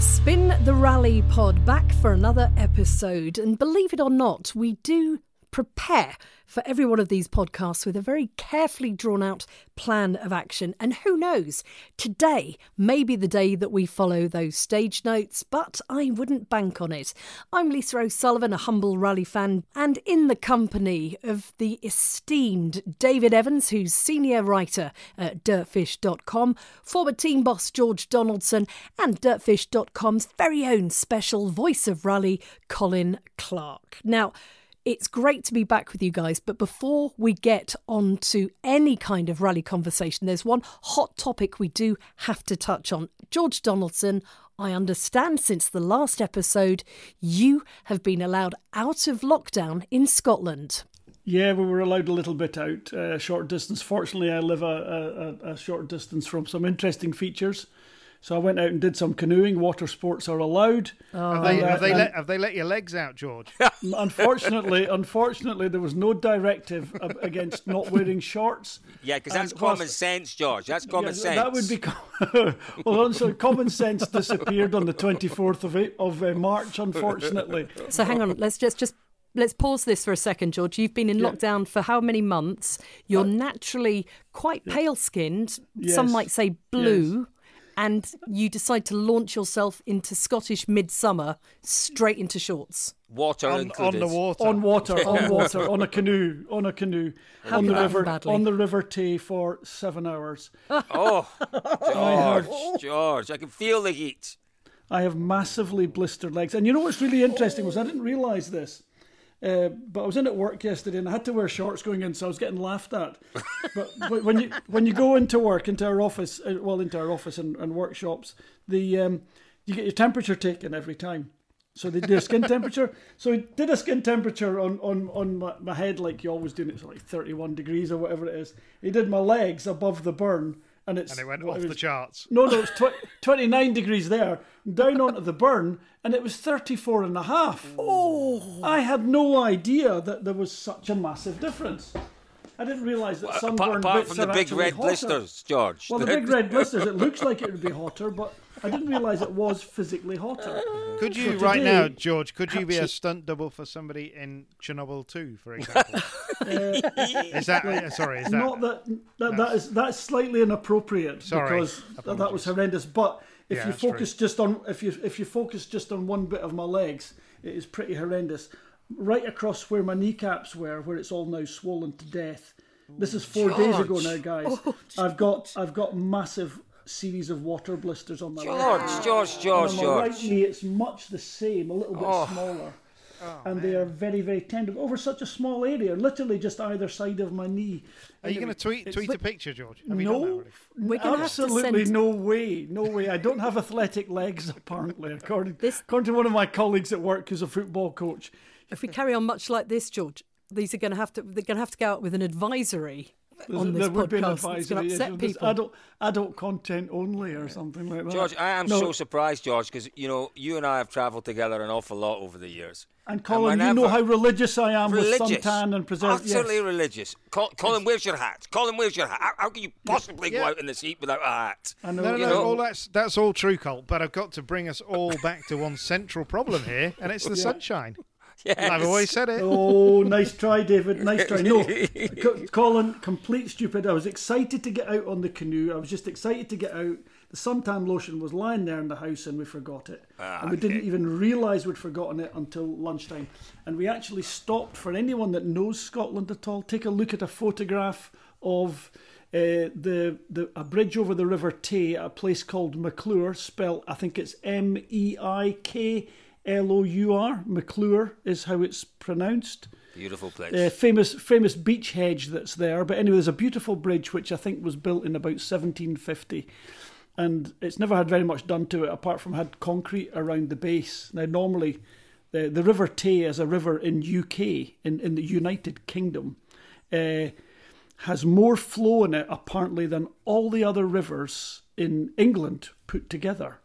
Spin the Rally Pod back for another episode. And believe it or not, we do prepare for every one of these podcasts with a very carefully drawn out plan of action. And who knows, today may be the day that we follow those stage notes, but I wouldn't bank on it. I'm Lisa O'Sullivan, a humble rally fan, and in the company of the esteemed David Evans, who's senior writer at dirtfish.com, former team boss George Donaldson, and dirtfish.com's very own special voice of rally, Colin Clark. Now, it's great to be back with you guys, but before we get on to any kind of rally conversation, there's one hot topic we do have to touch on. George Donaldson, I understand since the last episode, you have been allowed out of lockdown in Scotland. Yeah, we were allowed a little bit out, uh, short distance. Fortunately, I live a, a, a short distance from some interesting features. So I went out and did some canoeing. Water sports are allowed. Have they, And, uh, have, they let, have they let your legs out, George? unfortunately, unfortunately, there was no directive against not wearing shorts. Yeah, because that's And common whilst- sense, George. That's common Yeah, sense. That would be com- well. So common sense disappeared on the twenty fourth of A- of uh, March. Unfortunately, So hang on, let's just just let's pause this for a second, George. You've been in Yeah. lockdown for how many months? You're naturally quite pale skinned. Some might say blue. And you decide to launch yourself into Scottish midsummer straight into shorts. Water on, included. on the water. on water, on water, on a canoe, on a canoe, How on the river, badly? on the River Tay for seven hours. Oh, George, George, I can feel the heat. I have massively blistered legs. And you know what's really interesting was I didn't realise this. Uh, but I was in at work yesterday and I had to wear shorts going in, so I was getting laughed at. But but when you when you go into work, into our office, uh, well, into our office and, and workshops, the um, you get your temperature taken every time. So they do a skin temperature. So he did a skin temperature on on on my, my head like you always do. and It's like thirty one degrees or whatever it is. He did my legs above the burn, and it's and it went what off it the charts. no, no, it's tw- 29 degrees there, down onto the burn, and it was 34 and a half. Oh. I had no idea that there was such a massive difference. I didn't realise that Apart, sunburned apart bits from the are big red hotter. blisters, George. Well, the big red blisters, it looks like it would be hotter, but I didn't realise it was physically hotter. Could you, So right today- now, George, could you be a stunt double for somebody in Chernobyl 2, for example? Uh, is that, uh, sorry, is that, Not that, that that is that's slightly inappropriate Sorry. because that, that was horrendous. But if Yeah, you that's true. focus just on if you if you focus just on one bit of my legs, it is pretty horrendous. Right across where my kneecaps were, where it's all now swollen to death. This is four days ago now, guys. I've got I've got massive series of water blisters on my legs. George, George, George, And on my right knee, it's much the same, a little bit Oh. smaller. Oh, and they are very, very tender over such a small area, literally just either side of my knee. are you going to tweet It's- tweet a picture, George? Have you done that No. We're gonna have to absolutely send- no way, no way. I don't have athletic legs, apparently, according, This- according to one of my colleagues at work who's a football coach. If we carry on much like this, George, these are going to have to they're going to have to go out with an advisory on this there would be an podcast. It's advisory. going to upset people. Adult, adult content only or something like that. George, I am No, so surprised, George, because you know you and I have travelled together an awful lot over the years. And Colin, you know how religious I am with religious, suntan and preserve. Absolutely yes. religious. Col- Colin, where's your hat? Colin, where's your hat? How, how can you possibly go out in this heat without a hat? I know. No, no, You no. know- All that's that's all true, Colt. But I've got to bring us all back to one central problem here, and it's the sunshine. Yes. I've always said it. Oh, nice try, David. Nice try. No, Co- Colin, complete stupid. I was excited to get out on the canoe. I was just excited to get out. the suntan lotion was lying there in the house and we forgot it. Ah, and we didn't okay. even realise we'd forgotten it until lunchtime. And we actually stopped, for anyone that knows Scotland at all, take a look at a photograph of uh, the, the a bridge over the River Tay at a place called Meikleour, spelled, I think it's M E I K L O U R. Meikleour is how it's pronounced Beautiful place. uh, famous famous beech hedge that's there. But anyway, there's a beautiful bridge which I think was built in about 1750, and it's never had very much done to it apart from had concrete around the base. Now, normally, the the River Tay is a river in UK in in the United Kingdom. Uh, has more flow in it apparently than all the other rivers in England put together.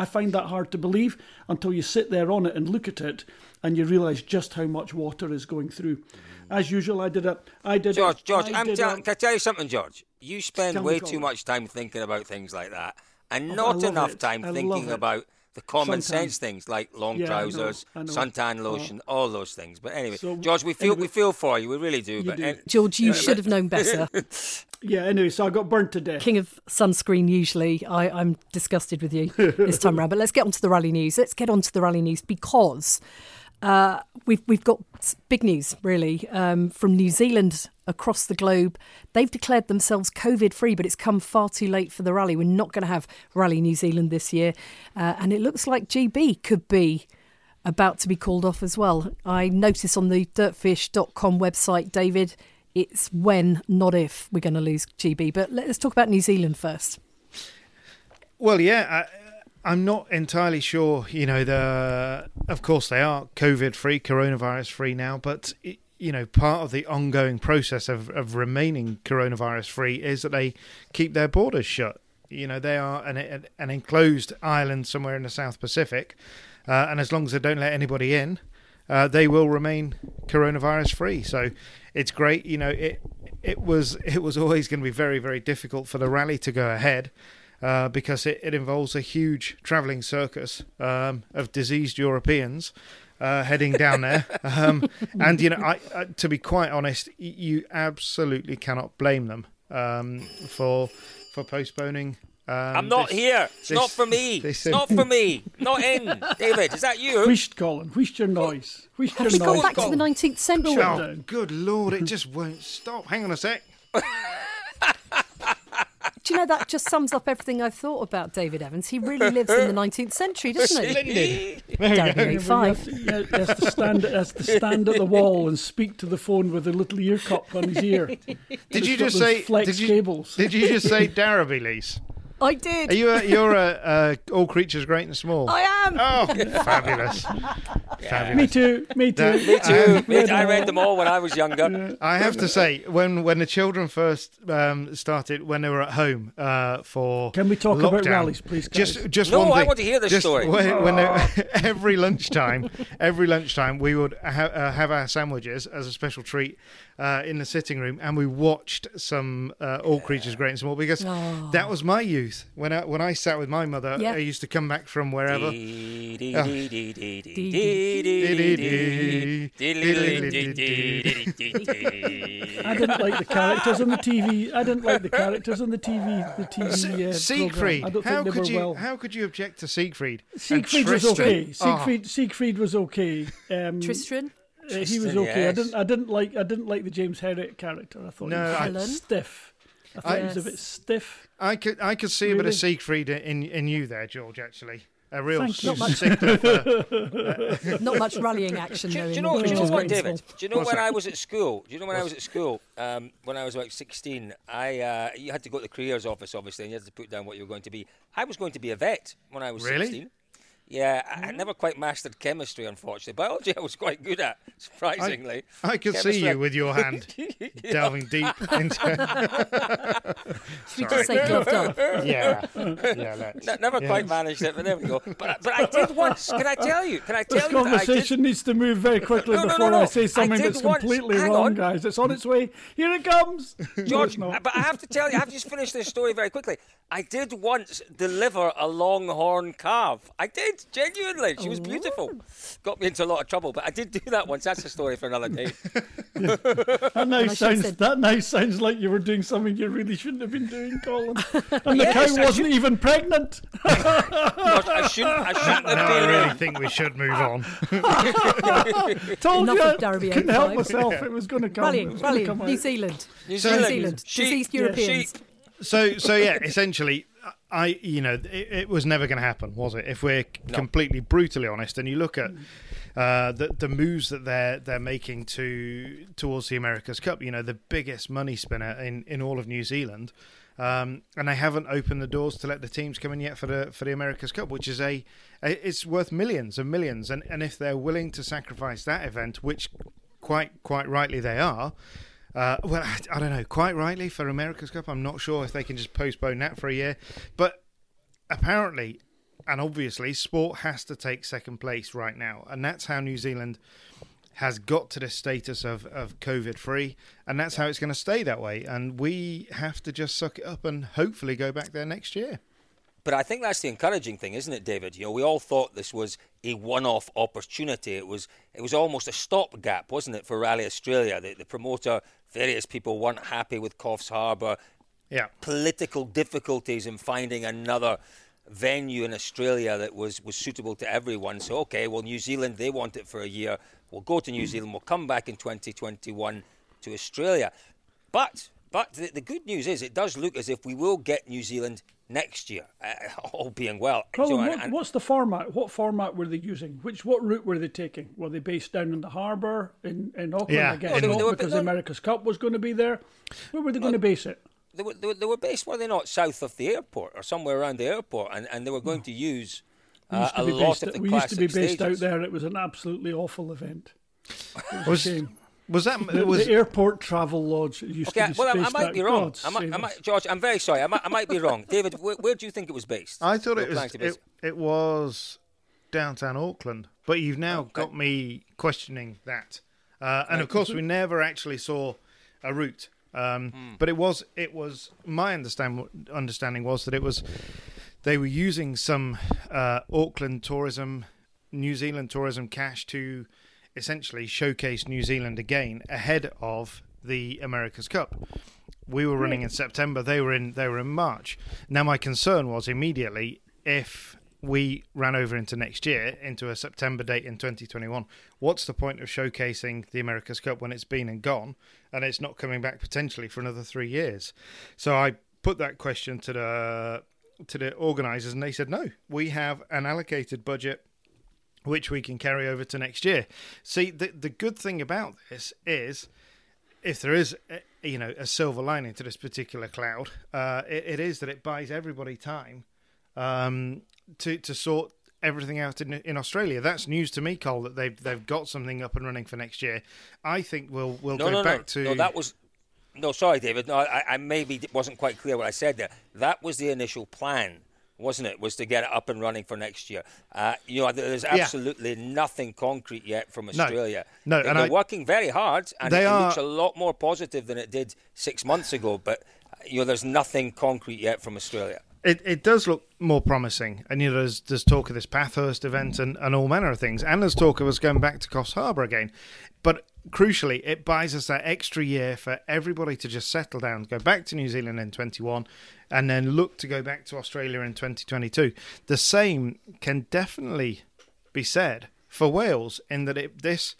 I find that hard to believe until you sit there on it and look at it, and you realise just how much water is going through. As usual, I did it. I did. a- George, George, I'm tell- can I tell you something, George? You spend way too much time thinking about things like that, and Oh, not enough it. time I thinking about the common Suntan. sense things like long Yeah, I know, trousers, I know. suntan lotion, all those things. But anyway, So, George, we feel anyway- we feel for you, we really do. but do. and- George, you should have known better. yeah. Anyway, so I got burnt to death. King of sunscreen, usually. I, I'm disgusted with you this time around. But let's get on to the rally news. Let's get on to the rally news because uh, we've, we've got big news, really, um, from New Zealand across the globe. They've declared themselves COVID free, but it's come far too late for the rally. We're not going to have Rally New Zealand this year. Uh, and it looks like GB could be about to be called off as well. I notice on the dirtfish.com website, David, it's when, not if, we're going to lose GB. But let's talk about New Zealand first. Well, yeah, I, I'm not entirely sure. You know, the of course they are COVID free, coronavirus free now, but it, you know, part of the ongoing process of, of remaining coronavirus free is that they keep their borders shut. You know, they are an an, enclosed island somewhere in the South Pacific, uh, and as long as they don't let anybody in, uh, they will remain coronavirus free. So it's great. You know, it it was it was always going to be very very difficult for the rally to go ahead uh, because it, it involves a huge travelling circus um, of diseased Europeans. Uh, heading down there, um, and you know, I, I, to be quite honest, you absolutely cannot blame them um, for for postponing. Um, I'm not this- here. It's this- not for me. this- It's not for me. Not in. David, is that you? Wheesht, Colin. Wheesht your noise. Wheesht your Have we gone noise. back to the 19th century? Oh, good lord! It just won't stop. Hang on a sec. Do you know that just sums up everything I've thought about David Evans? He really lives in the 19th century, doesn't he? Splendid. Down You five. have to, he has to stand. has to stand at the wall and speak to the phone with a little ear cup on his ear. Did you just say? flex Did you, cables? did you just say Darrowby, Lise? I did. Are you? A, you're a, a all creatures great and small. I am. Oh, fabulous! Fabulous. Me too. Me too. That- Me too. Um, Me too. I read them all when I was younger. I have to say, when when the children first um, started, when they were at home uh, for Can we talk about lockdown, rallies, please, guys? Just just No, one I want to hear this Just story. When, when they, every lunchtime, every lunchtime, we would ha- uh, have our sandwiches as a special treat uh, in the sitting room, and we watched some uh, All Creatures Great and Small because that was my youth. When I when I sat with my mother, Yeah. I used to come back from wherever. I didn't like the characters on the TV. I didn't like the characters on the TV. The TV. Uh, Siegfried, program. I how could you well. how could you object to Siegfried? Siegfried was Tristan? okay. Oh, Siegfried, Siegfried was okay. Um, Tristan. uh, he was Tristan, okay. I didn't. I didn't like. I didn't like the James Herriot character. I thought No, he was a I- bit Helen? stiff. I thought he was a bit stiff. I could I could see a bit of Siegfried in in you there, George. Actually, a real Thank you. Not much. stickler for- Not much rallying action Do, though. do you know? Do you know what, David? Do you know What's when that? I was at school? Do you know when I was at school? Um, when I was about sixteen, I uh, you had to go to the careers office, obviously, and you had to put down what you were going to be. I was going to be a vet when I was Really? sixteen. Yeah, I I mm-hmm. never quite mastered chemistry, unfortunately. Biology, I was quite good at, surprisingly. I could see Chemistry, I- you with your hand delving deep into. We just say gloved up. yeah, yeah. Let's. Ne- never yeah. quite managed it, but there we go. But but I did once. Can I tell you? Can I This tell you that I did? conversation needs to move very quickly No, no, no, before no. I say something did that's once. completely Hang wrong, on. guys. It's on its way. Here it comes. George, it's not. but I have to tell you, I have to just finish this story very quickly. I did once deliver a longhorn calf. I did. Did genuinely. She was beautiful. Oh, Got me into a lot of trouble, but I did do that once. That's a story for another day. That now sounds said- that now sounds like you were doing something you really shouldn't have been doing, Colin. And Yes, the I cow wasn't even pregnant. Gosh, I shouldn't. I shouldn't Now have I really in. think we should move on. Told Enough you, of Derby couldn't help 8-5. myself. It was going to come. it Rallying, rallying. come New out. Zealand. New New Zealand. Zealand. Sheep. Deceased Yeah. Europeans. Sheep. So, so yeah, essentially, I, you know, it, it was never going to happen, was it? If we're No. completely brutally honest, and you look at uh, the the moves that they're they're making to towards the America's Cup, you know, the biggest money spinner in, in all of New Zealand, um, and they haven't opened the doors to let the teams come in yet for the for the America's Cup, which is a, a it's worth millions and millions, and and if they're willing to sacrifice that event, which quite quite rightly they are. Uh, well, I, I don't know. Quite rightly for America's Cup, I'm not sure if they can just postpone that for a year. But apparently, and obviously, sport has to take second place right now, and that's how New Zealand has got to the status of, of COVID free, and that's how it's going to stay that way. And we have to just suck it up and hopefully go back there next year. But I think that's the encouraging thing, isn't it, David? You know, we all thought this was a one-off opportunity. It was, it was almost a stopgap, wasn't it, for Rally Australia? The, the promoter, various people weren't happy with Coffs Harbour. Yeah. Political difficulties in finding another venue in Australia that was, was suitable to everyone. So, okay, well, New Zealand, they want it for a year. We'll go to New mm. Zealand. We'll come back in 2021 to Australia. But, but the, the good news is, it does look as if we will get New Zealand next year, uh, all being well. Colin, So, and- what, and- what's the format? What format were they using? Which what route were they taking? Were they based down in the harbour in, in Auckland? Yeah. I guess Oh, they they were- because the America's Cup was going to be there. Where were they going to base it? they were, they, were, they were based, were they not, south of the airport or somewhere around the airport, and, and they were going to use uh, to a lot based, of the we used to be classic based out there. It was an absolutely awful event. It was, Was a shame. Was that The, was the airport travel lodge used Okay, to be well, I, I might out. be wrong. I might, I might, George, I'm very sorry. I might, I might be wrong. David, where, where do you think it was based? I thought it was planning to be it, it was downtown Auckland, but you've now Okay. got me questioning that. Uh, and of course, we never actually saw a route. Um, Hmm. But it was it was my understand understanding was that it was they were using some uh, Auckland tourism, New Zealand tourism cash to essentially showcase New Zealand again ahead of the America's Cup. We were running hmm. in September. They were in. They were in March. Now, my concern was immediately if we ran over into next year, into a September date in 2021. What's the point of showcasing the America's Cup when it's been and gone, and it's not coming back potentially for another three years? So I put that question to the to the organisers, and they said no. We have an allocated budget which we can carry over to next year. See, the the good thing about this is if there is eh, you know a silver lining to this particular cloud, uh, it, it is that it buys everybody time um, to to sort everything out in in Australia. That's news to me, Cole. That they've they've got something up and running for next year. I think we'll we'll No, go no, back no. to No, that was. No, sorry, David. No, I, I maybe wasn't quite clear what I said there. That was the initial plan, wasn't it? Was to get it up and running for next year. Uh, you know, there's absolutely nothing concrete yet from Australia. No, and they're I- working very hard, and it, looks a lot more positive than it did six months ago. But you know, there's nothing concrete yet from Australia. It it does look more promising, and you know there's there's talk of this Bathurst event and, and all manner of things, and there's talk of us going back to Coffs Harbour again. But crucially, it buys us that extra year for everybody to just settle down, go back to New Zealand in 21, and then look to go back to Australia in 2022. The same can definitely be said for Wales in that it this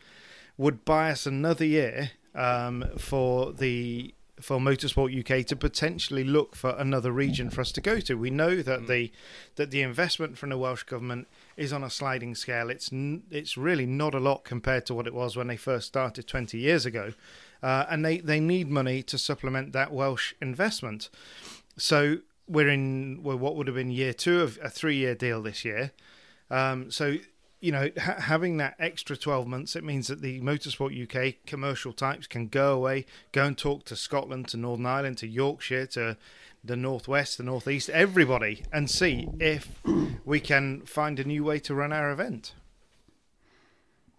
would buy us another year um, for the for Motorsport UK to potentially look for another region for us to go to. We know that the that the investment from the Welsh government is on a sliding scale. It's n- it's really not a lot compared to what it was when they first started 20 years ago, uh, and they they need money to supplement that Welsh investment. So we're in well, what would have been year two of a three year deal this year. Um, so you know, ha- having that extra 12 months, it means that the Motorsport UK commercial types can go away, go and talk to Scotland, to Northern Ireland, to Yorkshire, to the Northwest, the Northeast, everybody, and see if we can find a new way to run our event.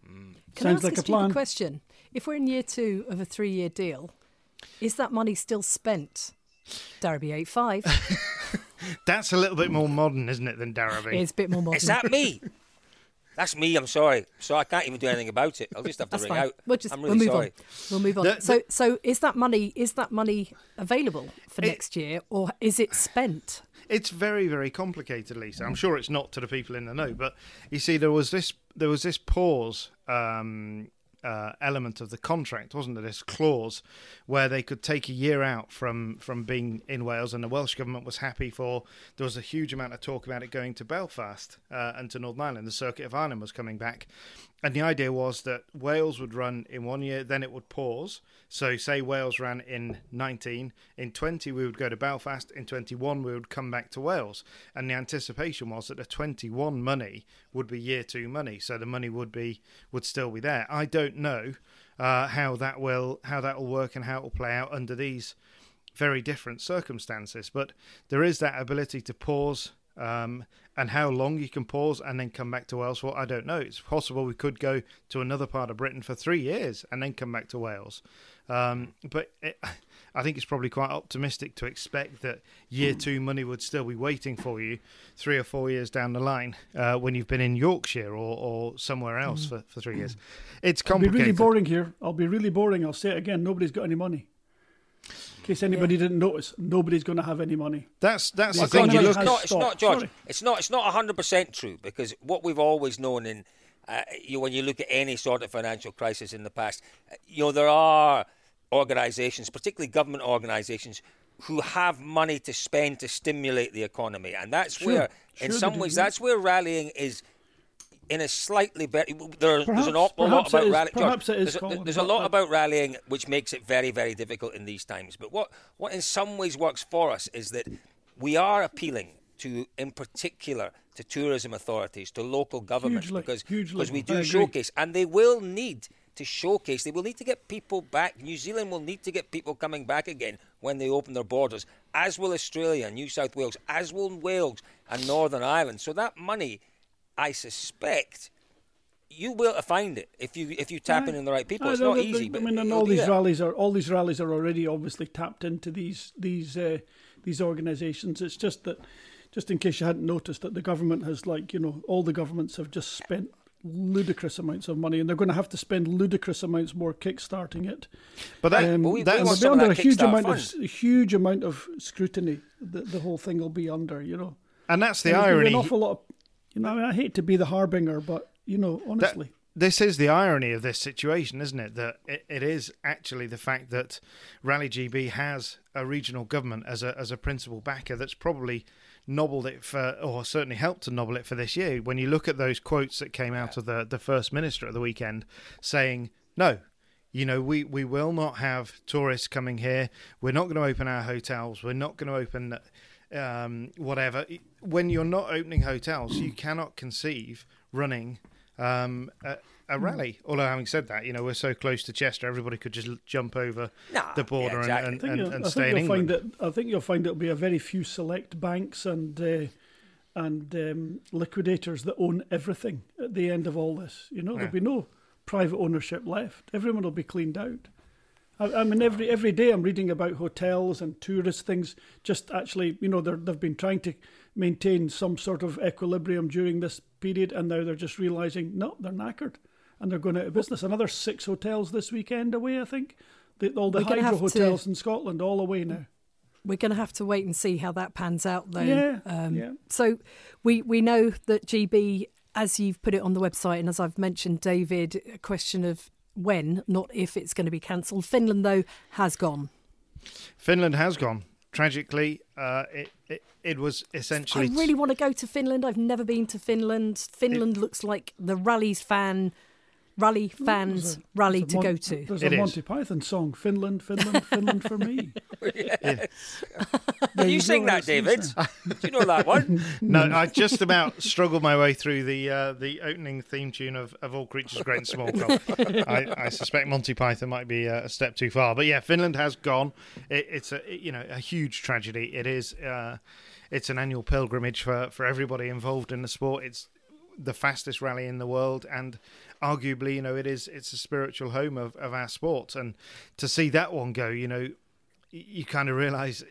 Mm. Can I ask like a a stupid plan. question? If we're in year two of a three-year deal, is that money still spent? Derby eight five. That's a little bit more modern, isn't it, than Darrowby? It's a bit more modern. Is that me? That's me. I'm sorry. So I can't even do anything about it. I'll just have to That's ring fine. out. We'll just I'm we'll really move sorry. on. We'll move on. The- the- so so is that money is that money available for It- next year or is it spent? It's very, very complicated, Lisa. I'm sure it's not to the people in the know, but you see, there was this there was this pause um, uh, element of the contract, wasn't there? This clause where they could take a year out from from being in Wales, and the Welsh government was happy for. There was a huge amount of talk about it going to Belfast uh, and to Northern Ireland. The Circuit of Ireland was coming back, and the idea was that Wales would run in one year, then it would pause. So, say Wales ran in 19, in 20 we would go to Belfast, in 21 we would come back to Wales. And the anticipation was that the 21 money would be year two money, so the money would be would still be there. I don't know uh, how that will how that will work and how it will play out under these very different circumstances. But there is that ability to pause. Um, and how long you can pause and then come back to Wales for, I don't know. It's possible we could go to another part of Britain for three years and then come back to Wales. Um, but it, I think it's probably quite optimistic to expect that year two money would still be waiting for you three or four years down the line uh, when you've been in Yorkshire or, or somewhere else for, for three years. It's I'll be really boring here. I'll be really boring. I'll say it again. Nobody's got any money. In case anybody didn't notice, nobody's going to have any money. That's that's Well, the thing. God, look it's not, it's not. George. Sorry. It's not. It's not hundred percent true because what we've always known in, uh, you when you look at any sort of financial crisis in the past, uh, you know there are organisations, particularly government organisations, who have money to spend to stimulate the economy, and that's Sure. where, Sure in some ways, yeah. that's where rallying is. In a slightly better, there, there's an awful lot about is- rallying. perhaps it is, there's, a, Colin, there's a lot about rallying which makes it very, very difficult in these times. But what, what in some ways works for us is that we are appealing to, in particular, to tourism authorities, to local governments, Hugely, because hugely. because we I do agree. showcase, and they will need to showcase. They will need to get people back. New Zealand will need to get people coming back again when they open their borders, as will Australia, New South Wales, as will Wales and Northern Ireland. So that money, I suspect. You will find it if you if you tap in in the right people. It's not that- easy, I mean, and all these rallies are all these rallies are already obviously tapped into these these uh, these organisations. It's just that, just in case you hadn't noticed, that the government has like you know all the governments have just spent ludicrous amounts of money, and they're going to have to spend ludicrous amounts more kickstarting it. but that, Um, Well, we- we that's want they'll be under a huge amount fund. of a huge amount of scrutiny. The, the whole thing will be under, you know. and that's the there's gonna irony. An awful lot. Of, you know, I, mean, I hate to be the harbinger, but you know, That- honestly. this is the irony of this situation, isn't it? That it, it is actually the fact that Rally GB has a regional government as a as a principal backer that's probably nobbled it for, or certainly helped to nobble it for this year. When you look at those quotes that came out of the the first minister at the weekend, saying no. You know, we, we will not have tourists coming here. We're not going to open our hotels. We're not going to open um, whatever. When you're not opening hotels, you cannot conceive running um, a, a rally. Although, having said that, you know we're so close to Chester, everybody could just jump over Nah, the border yeah, exactly. and, I and, think, and, you'll, and I stay think in you'll find England. it. I think you'll find it'll be a very few select banks and uh, and um, liquidators that own everything at the end of all this. You know, Yeah. there'll be no private ownership left. Everyone will be cleaned out. I, I mean, every every day I'm reading about hotels and tourist things. Just actually, you know, they're, they've been trying to maintain some sort of equilibrium during this period, and now they're just realizing no, they're knackered, and they're going out of business. Another six hotels this weekend away, I think. The, all the We're hydro have to- hotels in Scotland all away now. We're going to have to wait and see how that pans out, though. Yeah, Um, yeah. So we we know that GB, as you've put it on the website, and as I've mentioned, David, a question of when, not if, it's going to be cancelled. Finland, though, has gone. Finland has gone. Tragically, uh, it, it it was essentially. I really want to go to Finland. I've never been to Finland. Finland looks like the rallies fan, rally fans rally to a go to. There's It a is. Monty Python song, Finland, Finland, Finland for me. Can There you you sing that, David? Do you know that one? No, I just about struggled my way through the uh, the opening theme tune of, of All Creatures Great and Small. I, I suspect Monty Python might be uh, a step too far, but yeah, Finland has gone. It, it's a you know a huge tragedy. It is. Uh, it's an annual pilgrimage for, for everybody involved in the sport. It's the fastest rally in the world, and arguably, you know, it is. It's a spiritual home of, of our sport, and to see that one go, you know, you kind of realise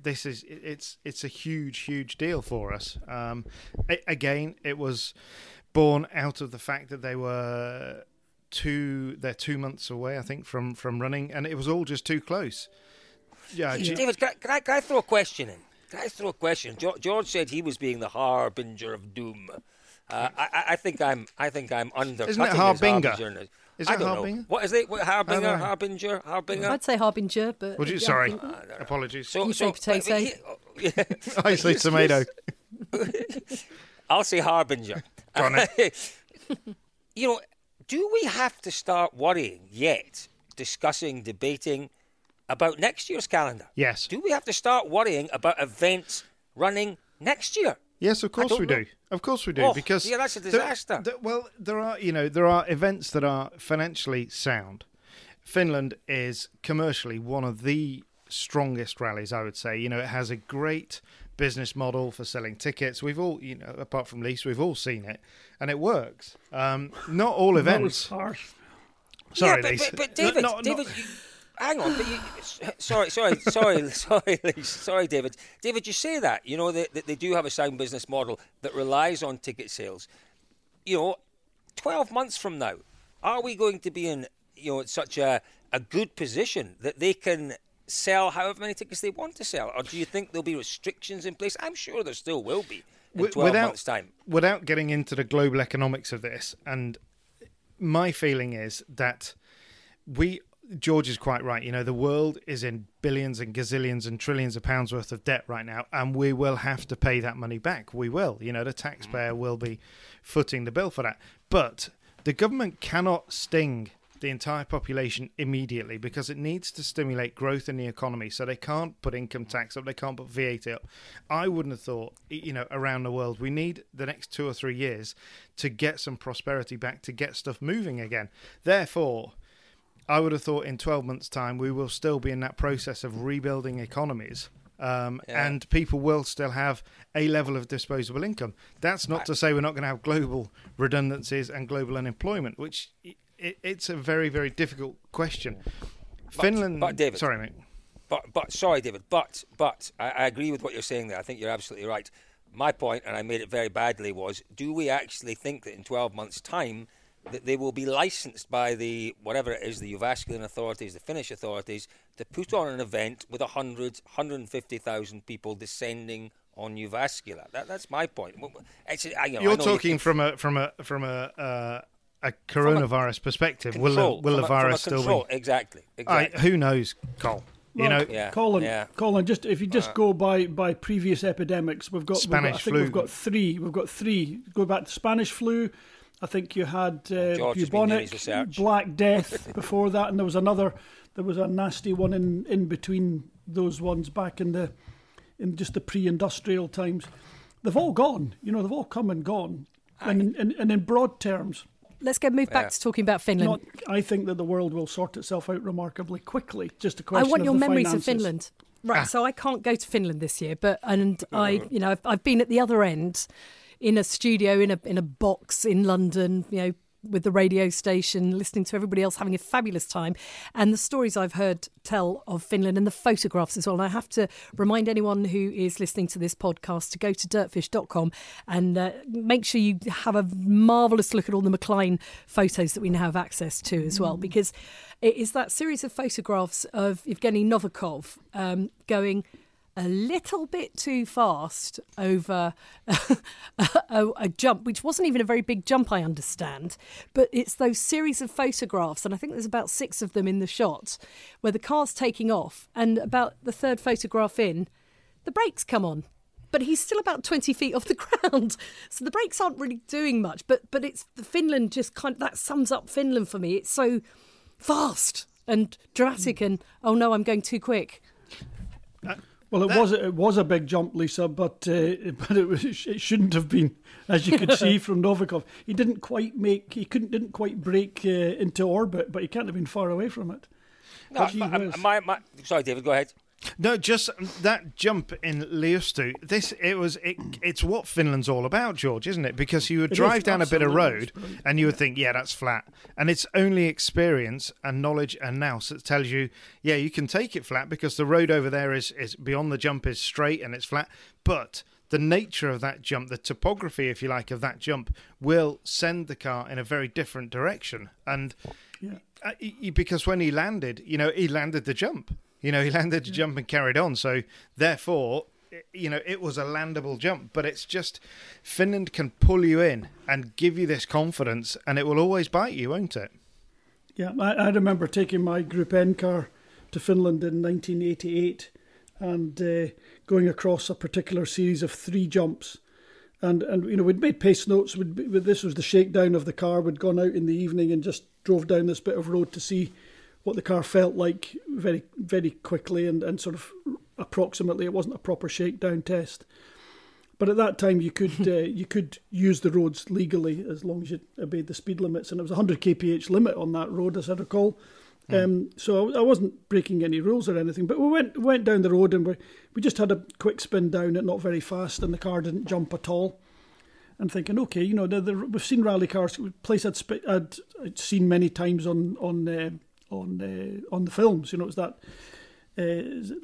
this is it's it's a huge huge deal for us. Um, a- again, it was born out of the fact that they were two they're two months away, I think, from from running, and it was all just too close. Yeah, G- David, can I, can, I, can I throw a question in? Can I throw a question? George said he was being the harbinger of doom. Uh, I, I- I think I'm. I think I'm undercutting Isn't it his harbinger? harbinger. Is I it don't know. harbinger? What is it? What, harbinger, don't know. harbinger, harbinger. I'd say harbinger, but would you? yeah, Sorry, think- apologies. So, You say potato. but he- yeah. I say tomato. I'll say harbinger. Go on then. you know, do we have to start worrying yet, discussing, debating about next year's calendar? Yes. Do we have to start worrying about events running next year? Yes, of course we know. do. Of course we do. Oh, because yeah, that's a disaster. there- well, there are you know there are events that are financially sound. Finland is commercially one of the strongest rallies, I would say. You know, it has a great business model for selling tickets. We've all, you know, apart from Lease, we've all seen it, and it works. Um, not all events. Sorry, yeah, but, but, but David, No, no, David, you, hang on. But you, sorry, sorry, sorry, sorry, sorry, David. David, you say that you know that, that they do have a sound business model that relies on ticket sales. You know, twelve months from now, are we going to be in you know such a a good position that they can sell however many tickets they want to sell, or do you think there'll be restrictions in place? I'm sure there still will be in Wi- twelve months' time. without getting into the global economics of this, and my feeling is that we George is quite right. You know, the world is in billions and gazillions and trillions of pounds worth of debt right now, and we will have to pay that money back. We will. You know, the taxpayer mm. will be footing the bill for that. But the government cannot sting the entire population immediately because it needs to stimulate growth in the economy. So they can't put income tax up, they can't put VAT up. I wouldn't have thought, you know, around the world, we need the next two or three years to get some prosperity back, to get stuff moving again. Therefore, I would have thought in 12 months' time we will still be in that process of rebuilding economies. Um, Yeah. And people will still have a level of disposable income. That's not to say we're not going to have global redundancies and global unemployment, which i i it's a very, very difficult question. Finland. but David- sorry, mate. But, but sorry, David. But, but I, I agree with what you're saying there. I think you're absolutely right. My point, and I made it very badly, was: Do we actually think that in 12 months' time they will be licensed by the whatever it is, the Uvasculan authorities, the Finnish authorities, to put on an event with 100, 150,000 people descending on Jyväskylä? That, that's my point. It's, I, you know, you're know talking think- from a from a from a uh, a coronavirus perspective. Will the, control, will the from a- a virus still be? exactly? I, Exactly. who knows, Cole? You Well, know, Yeah. Colin, yeah. Colin, just if you just go by by previous epidemics, we've got we've got- Spanish I think flu. we've got three. We've got three. Go back to Spanish flu. I think you had uh, George has been doing his bubonic. Black Death before that, and there was another. There was a nasty one in in between those ones back in the in just the pre-industrial times. They've all gone. You know, they've all come and gone. And in, and, and in broad terms, Let's get moved back Yeah. to talking about Finland. not, I think that the world will sort itself out remarkably quickly. Just a I question. I want of your the memories finances. of Finland. Right, Ah. so I can't go to Finland this year, but and I, you know, I've, I've been at the other end, in a studio, in a in a box in London, you know, with the radio station, listening to everybody else having a fabulous time, and the stories I've heard tell of Finland and the photographs as well. And I have to remind anyone who is listening to this podcast to go to dirtfish.com and uh, make sure you have a marvelous look at all the McKlein photos that we now have access to as well, because it is that series of photographs of Evgeny Novikov um, going a little bit too fast over a, a jump, which wasn't even a very big jump, I understand. But it's those series of photographs, and I think there's about six of them in the shot, where the car's taking off, and about the third photograph in, the brakes come on. But he's still about 20 feet off the ground. So the brakes aren't really doing much. But but it's the Finland just kind of, that sums up Finland for me. It's so fast and dramatic hmm. and oh no, I'm going too quick. Well, it was it was a big jump, Lisa, but uh, but it was it shouldn't have been, as you could see from Novikov. He didn't quite make he couldn't didn't quite break uh, into orbit, but he can't have been far away from it. No, but, um, my, my, sorry, David, go ahead. No, just that jump in Liustu. This it was. It, it's what Finland's all about, George, isn't it? Because you would It drive down a bit of road and you would think, yeah, that's flat, and it's only experience and knowledge and nous that tells you, yeah, you can take it flat because the road over there is is beyond the jump is straight and it's flat, but the nature of that jump, the topography, if you like, of that jump will send the car in a very different direction. And Yeah. uh, because when he landed, you know, he landed the jump. You know, he landed the jump and carried on. So therefore, you know, it was a landable jump. But it's just Finland can pull you in and give you this confidence, and it will always bite you, won't it? Yeah, I, I remember taking my Group N car to Finland in 1988 and uh, going across a particular series of three jumps. And, and you know, we'd made pace notes. We'd, this was the shakedown of the car. We'd gone out in the evening and just drove down this bit of road to see what the car felt like very, very quickly and, and sort of approximately. It wasn't a proper shakedown test. But at that time, you could uh, you could use the roads legally as long as you obeyed the speed limits, and it was a 100 kph limit on that road, as I recall. Um, so I, I wasn't breaking any rules or anything. But we went went down the road and we we just had a quick spin down it, not very fast, and the car didn't jump at all. And thinking, okay, you know, the, the, we've seen rally cars, place I'd, sp- I'd, I'd seen many times on on uh, on uh, on the films. You know, it's that uh,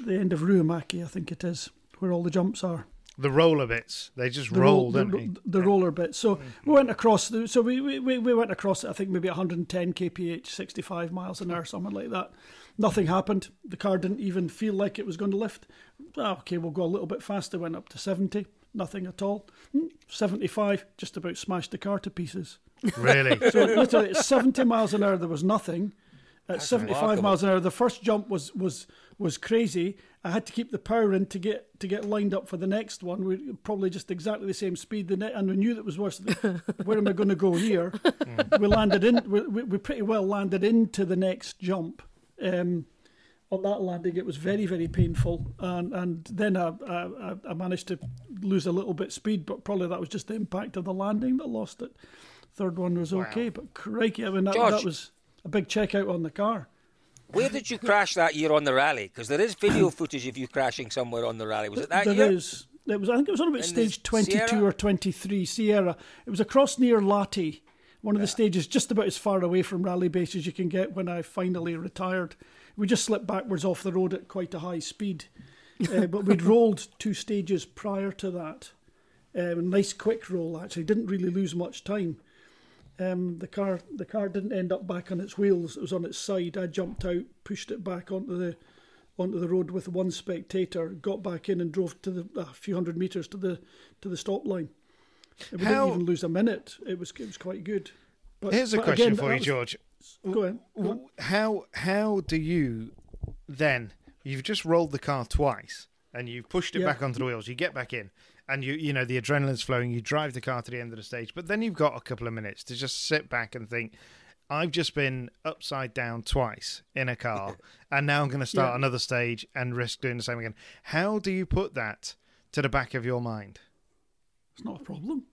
the end of Ruuhimäki, I think it is, where all the jumps are The roller bits, they just the roll, roll- the, they? the roller bit. So we went across. The, so we, we we we went across. I think maybe 110 kph, 65 miles an hour, something like that. Nothing happened. The car didn't even feel like it was going to lift. Ah, okay, we'll go a little bit faster. Went up to 70. Nothing at all. Hmm, 75. Just about smashed the car to pieces. Really? So literally at 70 miles an hour, there was nothing. At 75 remarkable. miles an hour, the first jump was was was crazy. I had to keep the power in to get to get lined up for the next one. We probably just exactly the same speed. The ne- and we knew that was worse. Where am I going to go here? we landed in. We, we pretty well landed into the next jump. Um, on that landing, it was very, very painful, and and then I, I I managed to lose a little bit speed, but probably that was just the impact of the landing that lost it. Third one was okay, but crikey, I mean that, George. that was a big checkout on the car. Where did you crash that year on the rally? Because there is video footage of you crashing somewhere on the rally. Was it that There year? is. It was. I think it was on about stage twenty-two Sierra? or twenty-three. Sierra. It was across near Lahti, one of the stages just about as far away from rally base as you can get. When I finally retired, we just slipped backwards off the road at quite a high speed, uh, but we'd rolled two stages prior to that. Um, nice quick roll actually. Didn't really lose much time. Um, the car the car didn't end up back on its wheels. It was on its side. I jumped out, pushed it back onto the onto the road with one spectator, got back in and drove to the a few hundred meters to the to the stop line. And we How- didn't even lose a minute. It was it was quite good. But, Here's a but question again, for you, was- George. Go ahead. Go on. How how do you then? You've just rolled the car twice, and you've pushed it Yeah. back onto the wheels. You get back in, and you you know the adrenaline's flowing. You drive the car to the end of the stage, but then you've got a couple of minutes to just sit back and think. I've just been upside down twice in a car, and now I'm going to start Yeah. another stage and risk doing the same again. How do you put that to the back of your mind? It's not a problem.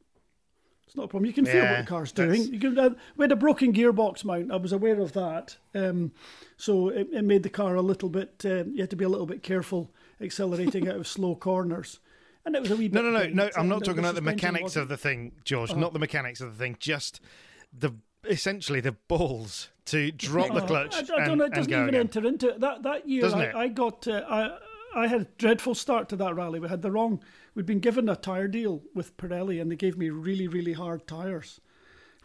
It's not a problem. You can feel what the car's doing. You can, uh, we had a broken gearbox mount. I was aware of that. Um, so it, it made the car a little bit. Um, you had to be a little bit careful accelerating out of slow corners. And it was a wee No, bit. no, no, no. I'm not talking about the mechanics of the thing, George. Not the mechanics of the thing. Just the essentially the balls to drop the Oh, clutch I, I don't know. It doesn't even again. enter into it. That that year, I. I got. Uh, I I had a dreadful start to that rally. We had the wrong. We'd been given a tire deal with Pirelli, and they gave me really, really hard tires,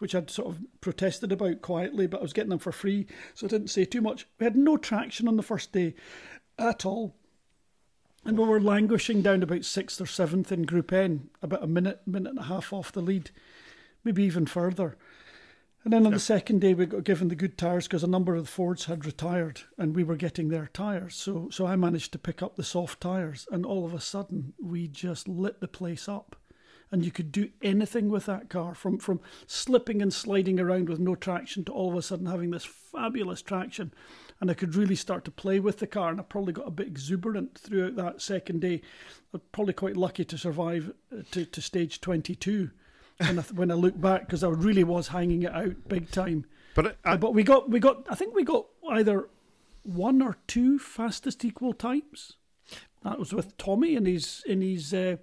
which I'd sort of protested about quietly, but I was getting them for free, so I didn't say too much. We had no traction on the first day, at all. And we were languishing down about sixth or seventh in Group N, about a minute, minute and a half off the lead, maybe even further. And then on the second day, we got given the good tyres because a number of the Fords had retired and we were getting their tyres. So, so I managed to pick up the soft tyres, and all of a sudden, we just lit the place up. And you could do anything with that car from, from slipping and sliding around with no traction to all of a sudden having this fabulous traction. And I could really start to play with the car. And I probably got a bit exuberant throughout that second day. I'm probably quite lucky to survive uh, to, to stage 22 when I, when I look back because I really was hanging it out big time. But I, Uh, but we got we got I think we got either one or two fastest equal times That was with Tommy in his in his uh,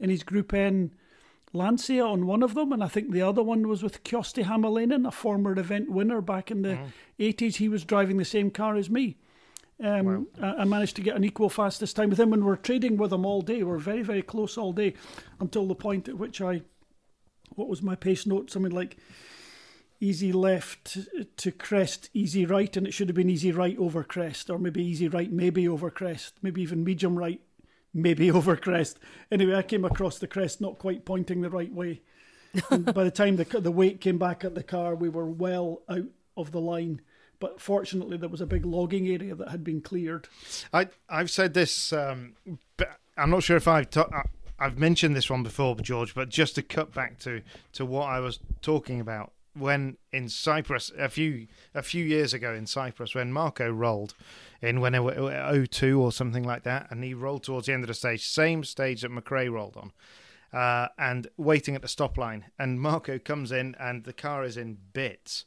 in his Group N Lancia on one of them, and I think the other one was with Kyösti Hämäläinen, a former event winner back in the mm. 80s. He was driving the same car as me. Um, wow. I, managed to get an equal fastest time with him, and we're trading with him all day. We're very, very close all day until the point at which I, what was my pace note? Something like easy left to crest, easy right, and it should have been easy right over crest, or maybe easy right, maybe over crest, maybe even medium right maybe over crest. Anyway, I came across the crest not quite pointing the right way. by the time the the weight came back at the car, we were well out of the line. But fortunately, there was a big logging area that had been cleared. I I've said this, um, but I'm not sure if I've ta- I've mentioned this one before, George. But just to cut back to to what I was talking about when in Cyprus a few a few years ago in Cyprus when Markko rolled in when it was 02 or something like that, and he rolled towards the end of the stage, same stage that McRae rolled on, uh, and waiting at the stop line, and Markko comes in and the car is in bits.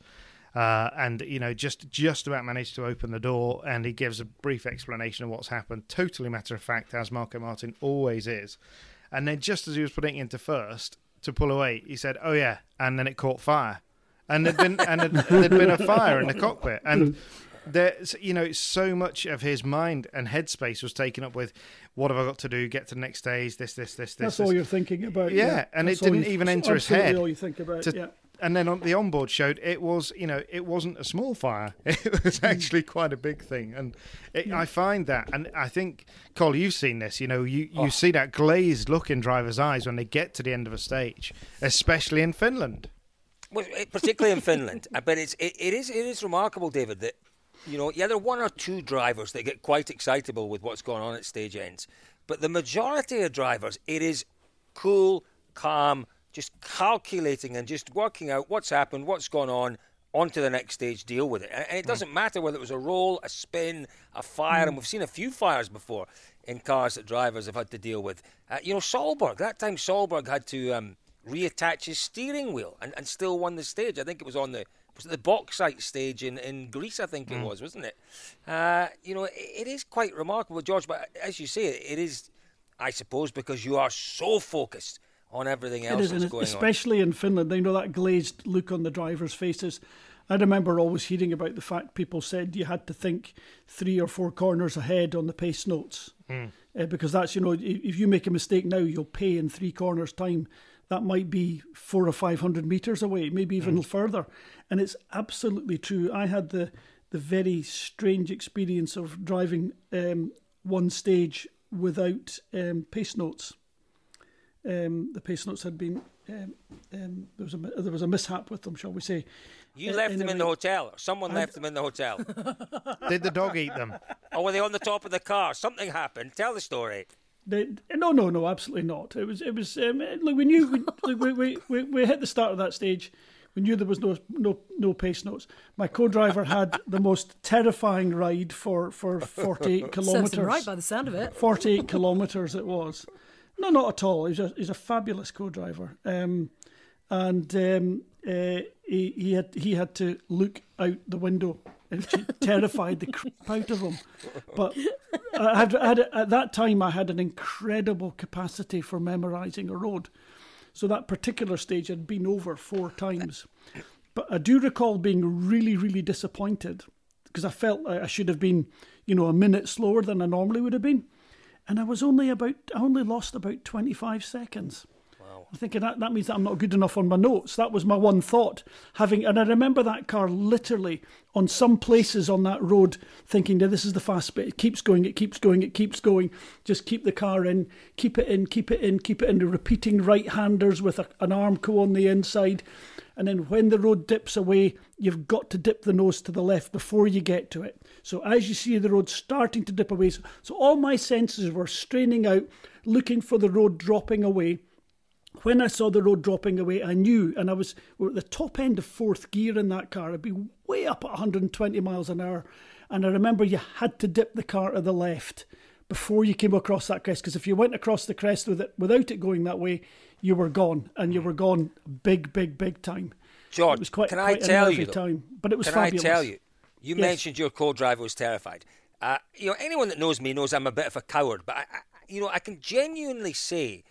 Uh, and you know, just just about managed to open the door, and he gives a brief explanation of what's happened. Totally matter of fact, as Markko Märtin always is. And then, just as he was putting it into first to pull away, he said, "Oh yeah," and then it caught fire and there'd been and there'd, there'd been a fire in the cockpit, and there's you know so much of his mind and headspace was taken up with what have I got to do, get to the next stage, this, this, this, this. That's this. all you're thinking about. Yeah, yeah. and That's it didn't even enter his head. All you think about. To, yeah. And then on the onboard showed it was, you know, it wasn't a small fire. It was hmm. actually quite a big thing, and it, yeah. I find that, and I think, Col, you've seen this. You know, you, you oh. see that glazed look in drivers' eyes when they get to the end of a stage, especially in Finland. Well, particularly in Finland, but it's it, it is it is remarkable, David, that you know yeah there are one or two drivers that get quite excitable with what's going on at stage ends, but the majority of drivers it is cool, calm, just calculating and just working out what's happened, what's gone on, on to the next stage, deal with it. And, it doesn't mm. matter whether it was a roll, a spin, a fire, mm. and we've seen a few fires before in cars that drivers have had to deal with. Uh, you know, Solberg, that time Solberg had to um, reattach his steering wheel and, and still won the stage. I think it was on the was it the bauxite stage in, in Greece, I think it mm. was, wasn't it? Uh, you know, it, it is quite remarkable, George, but as you say, it is, I suppose, because you are so focused on everything else it is, that's going especially on. in Finland. They know that glazed look on the drivers' faces. I remember always hearing about the fact people said you had to think three or four corners ahead on the pace notes. Mm. Uh, because that's, you know, if you make a mistake now, you'll pay in three corners' time that might be four or five hundred meters away, maybe even mm. further. And it's absolutely true. I had the the very strange experience of driving um, one stage without um, pace notes. Um, the pace notes had been um, um, there was a there was a mishap with them, shall we say? You uh, left them in the hotel, or someone I, left them in the hotel. Did the dog eat them? Or were they on the top of the car? Something happened. Tell the story. They, no, no, no, absolutely not. It was, it was. Um, look, we knew we, we, we, we, we hit the start of that stage. We knew there was no, no, no pace notes. My co-driver had the most terrifying ride for for forty-eight kilometres. right by the sound of it. Forty-eight kilometres it was. No, not at all. He's a he's a fabulous co-driver. Um, and um, uh, he, he had he had to look out the window it terrified the crap out of him. But I had, I had, at that time, I had an incredible capacity for memorising a road. So that particular stage had been over four times. But I do recall being really, really disappointed because I felt I should have been, you know, a minute slower than I normally would have been. And I was only about, I only lost about 25 seconds. I'm thinking that, that means that I'm not good enough on my notes. That was my one thought. Having and I remember that car literally on some places on that road thinking, "Now this is the fast bit. It keeps going, it keeps going, it keeps going. Just keep the car in, keep it in, keep it in, keep it in." The repeating right-handers with a, an Armco on the inside. And then when the road dips away, you've got to dip the nose to the left before you get to it. So as you see the road starting to dip away, so, so all my senses were straining out, looking for the road dropping away when I saw the road dropping away, I knew, and I was we at the top end of fourth gear in that car. I'd be way up at 120 miles an hour, and I remember you had to dip the car to the left before you came across that crest. Because if you went across the crest with it without it going that way, you were gone, and you were gone big, big, big time. George, it was quite, can quite I tell you? Time, but it was can fabulous. I tell you? You yes. mentioned your co-driver was terrified. Uh, you know, anyone that knows me knows I'm a bit of a coward, but I, I, you know, I can genuinely say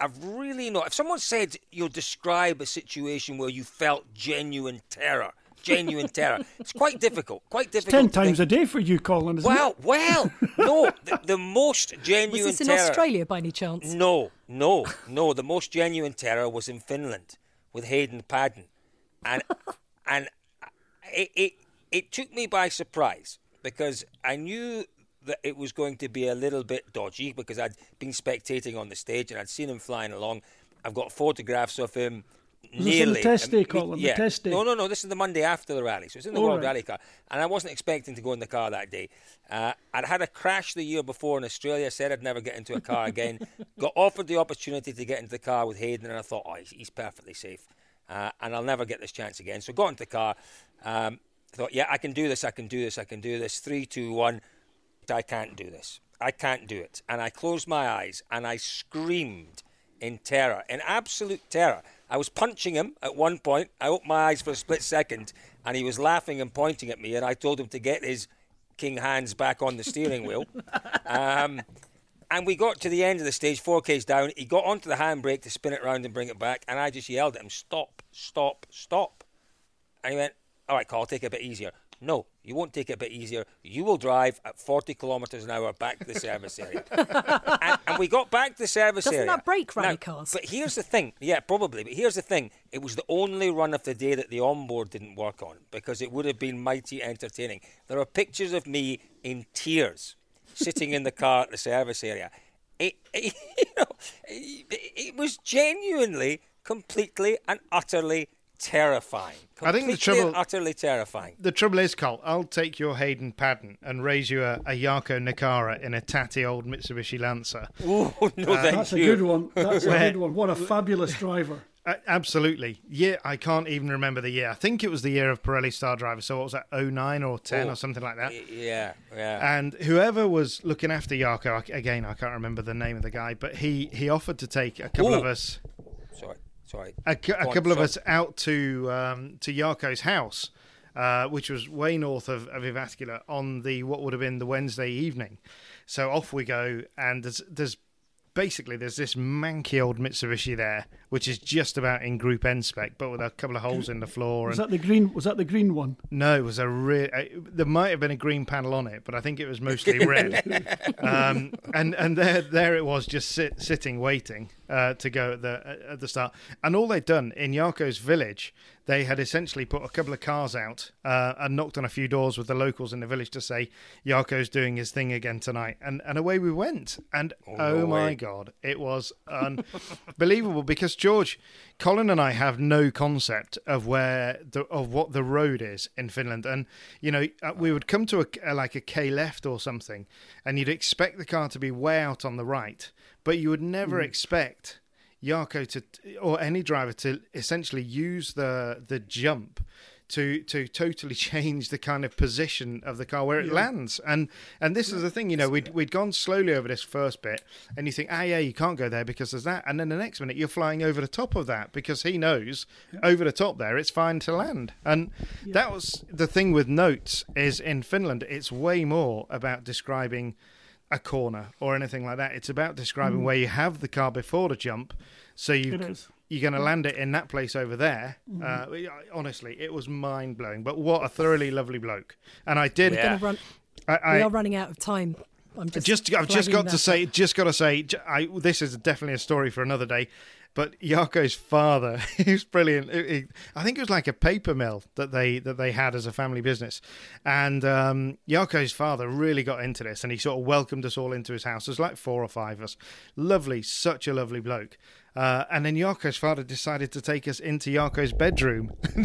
I've really not. If someone said you'll describe a situation where you felt genuine terror, genuine terror, it's quite difficult. Quite difficult. Ten times think- a day for you, Colin, isn't Well, it? well, no. The, the most genuine. Was this in terror. Australia by any chance? No, no, no. The most genuine terror was in Finland with Hayden Paddon, and and it, it it took me by surprise because I knew that it was going to be a little bit dodgy because I'd been spectating on the stage and I'd seen him flying along. I've got photographs of him. this the Nearly. test um, day, Colin, the Yeah. test day? No, no, no. This is the Monday after the rally, so it's in the All World right. Rally car, and I wasn't expecting to go in the car that day. Uh, I'd had a crash the year before in Australia. Said I'd never get into a car again. Got offered the opportunity to get into the car with Hayden, and I thought, oh, he's, he's perfectly safe, uh, and I'll never get this chance again. So got into the car. Um, thought, yeah, I can do this. I can do this. I can do this. Three, two, one. I can't do this. I can't do it. And I closed my eyes and I screamed in terror, in absolute terror. I was punching him at one point. I opened my eyes for a split second and he was laughing and pointing at me. And I told him to get his king hands back on the steering wheel. Um, and we got to the end of the stage, 4K's down. He got onto the handbrake to spin it round and bring it back. And I just yelled at him, Stop, stop, stop. And he went, All right, Carl, take it a bit easier. No, you won't take it a bit easier. You will drive at 40 kilometres an hour back to the service area. and, and we got back to the service Doesn't area. that break rally Now, cars? But here's the thing. Yeah, probably. But here's the thing. It was the only run of the day that the onboard didn't work on because it would have been mighty entertaining. There are pictures of me in tears sitting in the car at the service area. It, it, you know, it, it was genuinely, completely, and utterly terrifying. I think the trouble- utterly terrifying. The trouble is, Cole, I'll take your Hayden Paddon and raise you a, a Jarkko Nikara in a tatty old Mitsubishi Lancer. Oh no, thank That's a good one. That's a good one. What a fabulous driver. Uh, absolutely. Yeah, I can't even remember the year. I think it was the year of Pirelli Star Driver. So what was that, 09 or 10 Oh. or something like that? Yeah, yeah. And whoever was looking after Jarkko, again, I can't remember the name of the guy, but he, he offered to take a couple Ooh. of us sorry, sorry. a, a couple of sorry. us out to um, to Jarkko's house, uh, which was way north of, of on the what would have been the Wednesday evening. So off we go, and there's there's basically there's this manky old Mitsubishi there, which is just about in Group N spec, but with a couple of holes in the floor. Was And that the green? Was that the green one? no, it was a real. Uh, there might have been a green panel on it, but I think it was mostly red. um, and and there there it was, just sit, sitting waiting uh, to go at the at the start. And all they'd done in Jarkko's village, they had essentially put a couple of cars out uh, and knocked on a few doors with the locals in the village to say Jarkko's doing his thing again tonight. And and away we went. And oh, no my way. god, it was unbelievable because George, Colin, and I have no concept of where the of what the road is in Finland, and you know uh, we would come to a, a like a K left or something, and you'd expect the car to be way out on the right, but you would never expect Jarkko to or any driver to essentially use the the jump to to totally change the kind of position of the car where it lands. And and this is the thing, you know, we'd we'd gone slowly over this first bit, and you think, ah, yeah, you can't go there because there's that, and then the next minute you're flying over the top of that because he knows over the top there it's fine to land. And that was the thing with notes is in Finland, it's way more about describing a corner or anything like that. It's about describing where you have the car before the jump, so you. You're going to land it in that place over there. Uh, honestly, it was mind blowing. But what a thoroughly lovely bloke! And I did. Yeah. Gonna run, I, we are running out of time. I'm just just I've just flagging got to say, just got to say, j- I, this is definitely a story for another day. But Jarkko's father, he was brilliant. He- he- I think it was like a paper mill that they that they had as a family business, and um, Jarkko's father really got into this, and he sort of welcomed us all into his house. There's like four or five of us. Lovely, such a lovely bloke. Uh, and then Jarkko's father decided to take us into Jarkko's bedroom.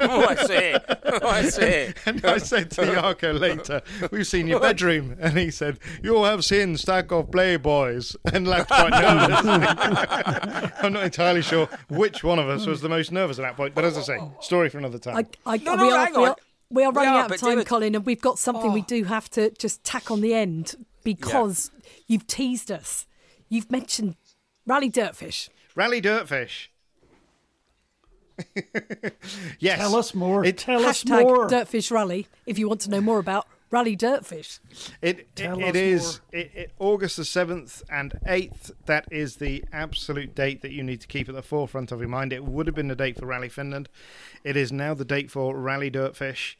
oh, I see. Oh, I see. And I said to Jarkko later, "We've seen your bedroom," and he said, "You have seen stack of playboys," and left quite nervous. I'm not entirely sure which one of us was the most nervous at that point, but as I say, story for another time. I, I, No, we, no, are, hang we, on. are, we are We running are, out of time, David- Colin, and we've got something we Oh. do have to just tack on the end because you've teased us. You've mentioned Rally Dirtfish. Rally Dirtfish. yes. Tell us more. It- Tell us more. Dirtfish Rally if you want to know more about Rally Dirtfish. It it, Tell it us is it, it, August the seventh and eighth. That is the absolute date that you need to keep at the forefront of your mind. It would have been the date for Rally Finland. It is now the date for Rally Dirtfish.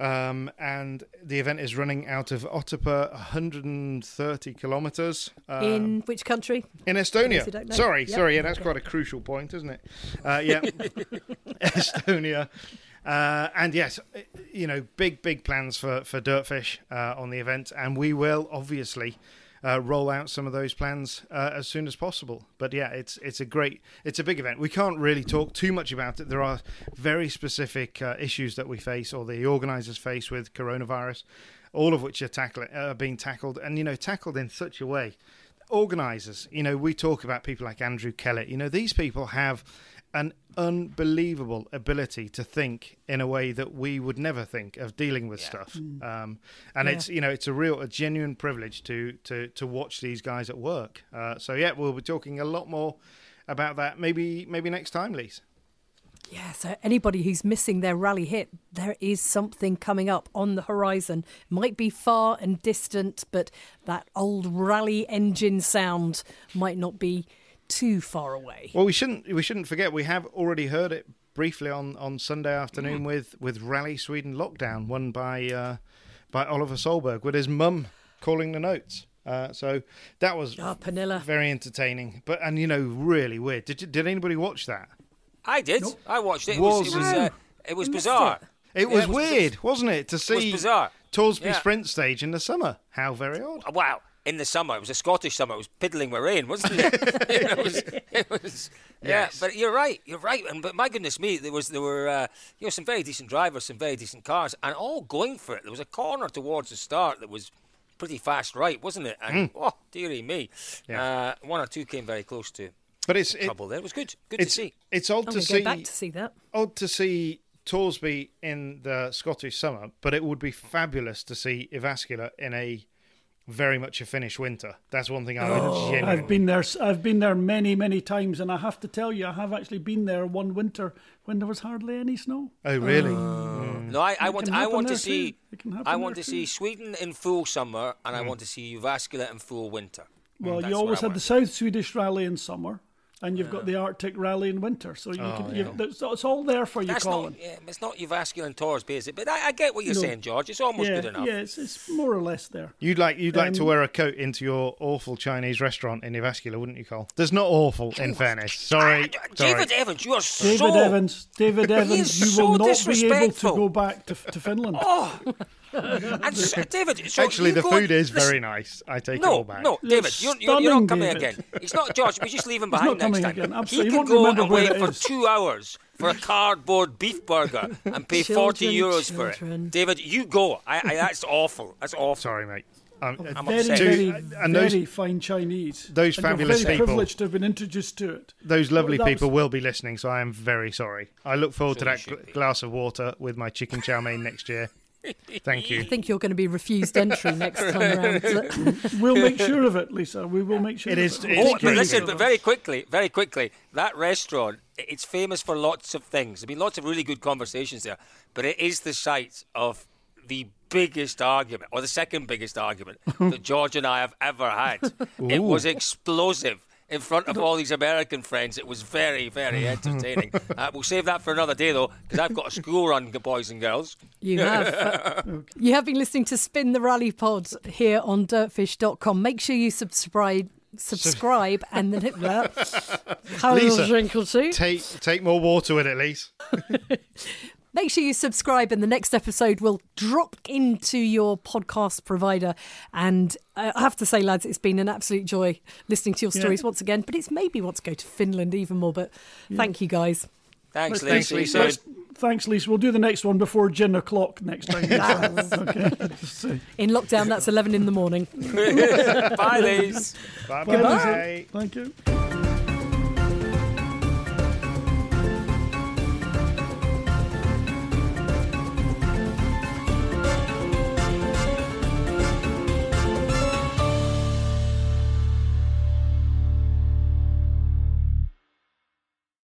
Um, and the event is running out of Otepää, 130 kilometres uh, In which country? in Estonia. Sorry, Yep. sorry, yeah, that's quite a crucial point, isn't it? Uh, yeah, Estonia. Uh, and yes, uh, you know, big, big plans for, for Dirtfish uh, on the event, and we will obviously uh, roll out some of those plans uh, as soon as possible. But yeah, it's it's a great, it's a big event. We can't really talk too much about it. There are very specific uh, issues that we face, or the organisers face with coronavirus, all of which are tackle, uh, being tackled, and you know, tackled in such a way organisers, you know, we talk about people like Andrew Kellett. You know, these people have an unbelievable ability to think in a way that we would never think of dealing with stuff. Um, and Yeah. it's you know it's a real a genuine privilege to to to watch these guys at work. Uh, so yeah, we'll be talking a lot more about that maybe maybe next time, Lise. Yeah, so anybody who's missing their rally hit, there is something coming up on the horizon. Might be far and distant, but that old rally engine sound might not be too far away. Well, we shouldn't we shouldn't forget we have already heard it briefly on, on Sunday afternoon with, with Rally Sweden Lockdown, won by uh, by Oliver Solberg with his mum calling the notes. Uh, so that was Ah, Pernilla. very entertaining, but and you know really weird. Did you, did anybody watch that? I did. I watched it. It Was was, it was, it? uh, it was bizarre. it. It Yeah, was it was weird, wasn't it, to It was see bizarre. Torsby Yeah. Sprint Stage in the summer? How very odd. Wow. In the summer, it was a Scottish summer. It was piddling with rain, wasn't it? it was. It was yeah, but you're right. You're right. And but my goodness me, there was there were uh, you know some very decent drivers, some very decent cars, and all going for it. There was a corner towards the start that was pretty fast, right, wasn't it? And oh, dearie me. Yeah. uh, one or two came very close to But it's it, trouble there. It was good. Good it's to see. it's odd I'm to see go back to see that. odd to see Torsby in the Scottish summer, but it would be fabulous to see Jyväskylä in a very much a Finnish winter. That's one thing I would oh, genuinely. I've been there. I've been there many, many times, and I have to tell you, I have actually been there one winter when there was hardly any snow. Oh, really? Oh. Hmm. No, I, I want I want to see. It can happen I want there to see. Sweden in full summer, and I hmm. want to see Jyväskylä in full winter. Well, you always had the South Swedish Rally in summer, and you've got the Arctic Rally in winter. So you can, you, it's, it's all there for you, That's Colin. not, yeah, it's not Jyväskylä and Torsby, is it? But I, I get what you're No. saying, George. It's almost yeah, good enough. yeah, it's, it's more or less there. You'd like you'd like to Um, wear a coat into your awful Chinese restaurant in Jyväskylä, wouldn't you, Cole? There's not awful, in fairness. Sorry, Ah, sorry. David Evans, you are so. David Evans, David Evans, you so will not be able to go back to, to Finland. Oh, and so, David. So Actually, the food is listen, very nice. I take it all No, back. no, David, you're, you're, you're not coming David. again. It's not George. We're just leave him behind not next time. again, He absolutely. Can go remember and wait for is. two hours for a cardboard beef burger and pay forty Children, euros for it. David, you go. I, I, that's awful. That's awful. Sorry, mate. Um, I'm very, upset. very, And those- very fine Chinese. those And you're fabulous very people- privileged to have been introduced to it. Those lovely Well, people was- will be listening, so I am very sorry. I look forward So to that gl- glass of water with my chicken chow mein next year. Thank you. I think you're going to be refused entry next time around. We'll make sure of it, Lisa. We will make sure It of is- it. it's Oh, but listen, but very quickly, very quickly, that restaurant, it's famous for lots of things. I mean, lots of really good conversations there, but it is the site of the biggest argument, or the second biggest argument, that George and I have ever had. It was explosive. In front of all these American friends, it was very, very entertaining. uh, we'll save that for another day, though, because I've got a school run, boys and girls. You have. You have been listening to Spin the Rally Pod here on dirtfish.com. Make sure you subscribe subscribe and then hit that. Lisa, Take take more water with it, Lise. Make sure you subscribe, and the next episode will drop into your podcast provider. And uh, I have to say, lads, it's been an absolute joy listening to your Yeah. stories once again. But it's made me want to go to Finland even more. But thank you guys. Thanks, Thanks, Lee. Lisa. you Thanks, Lisa. We'll do the next one before gin o'clock next time. okay. In lockdown, that's 11 in the morning. Bye, Lise. Bye Bye, bye. Thank you.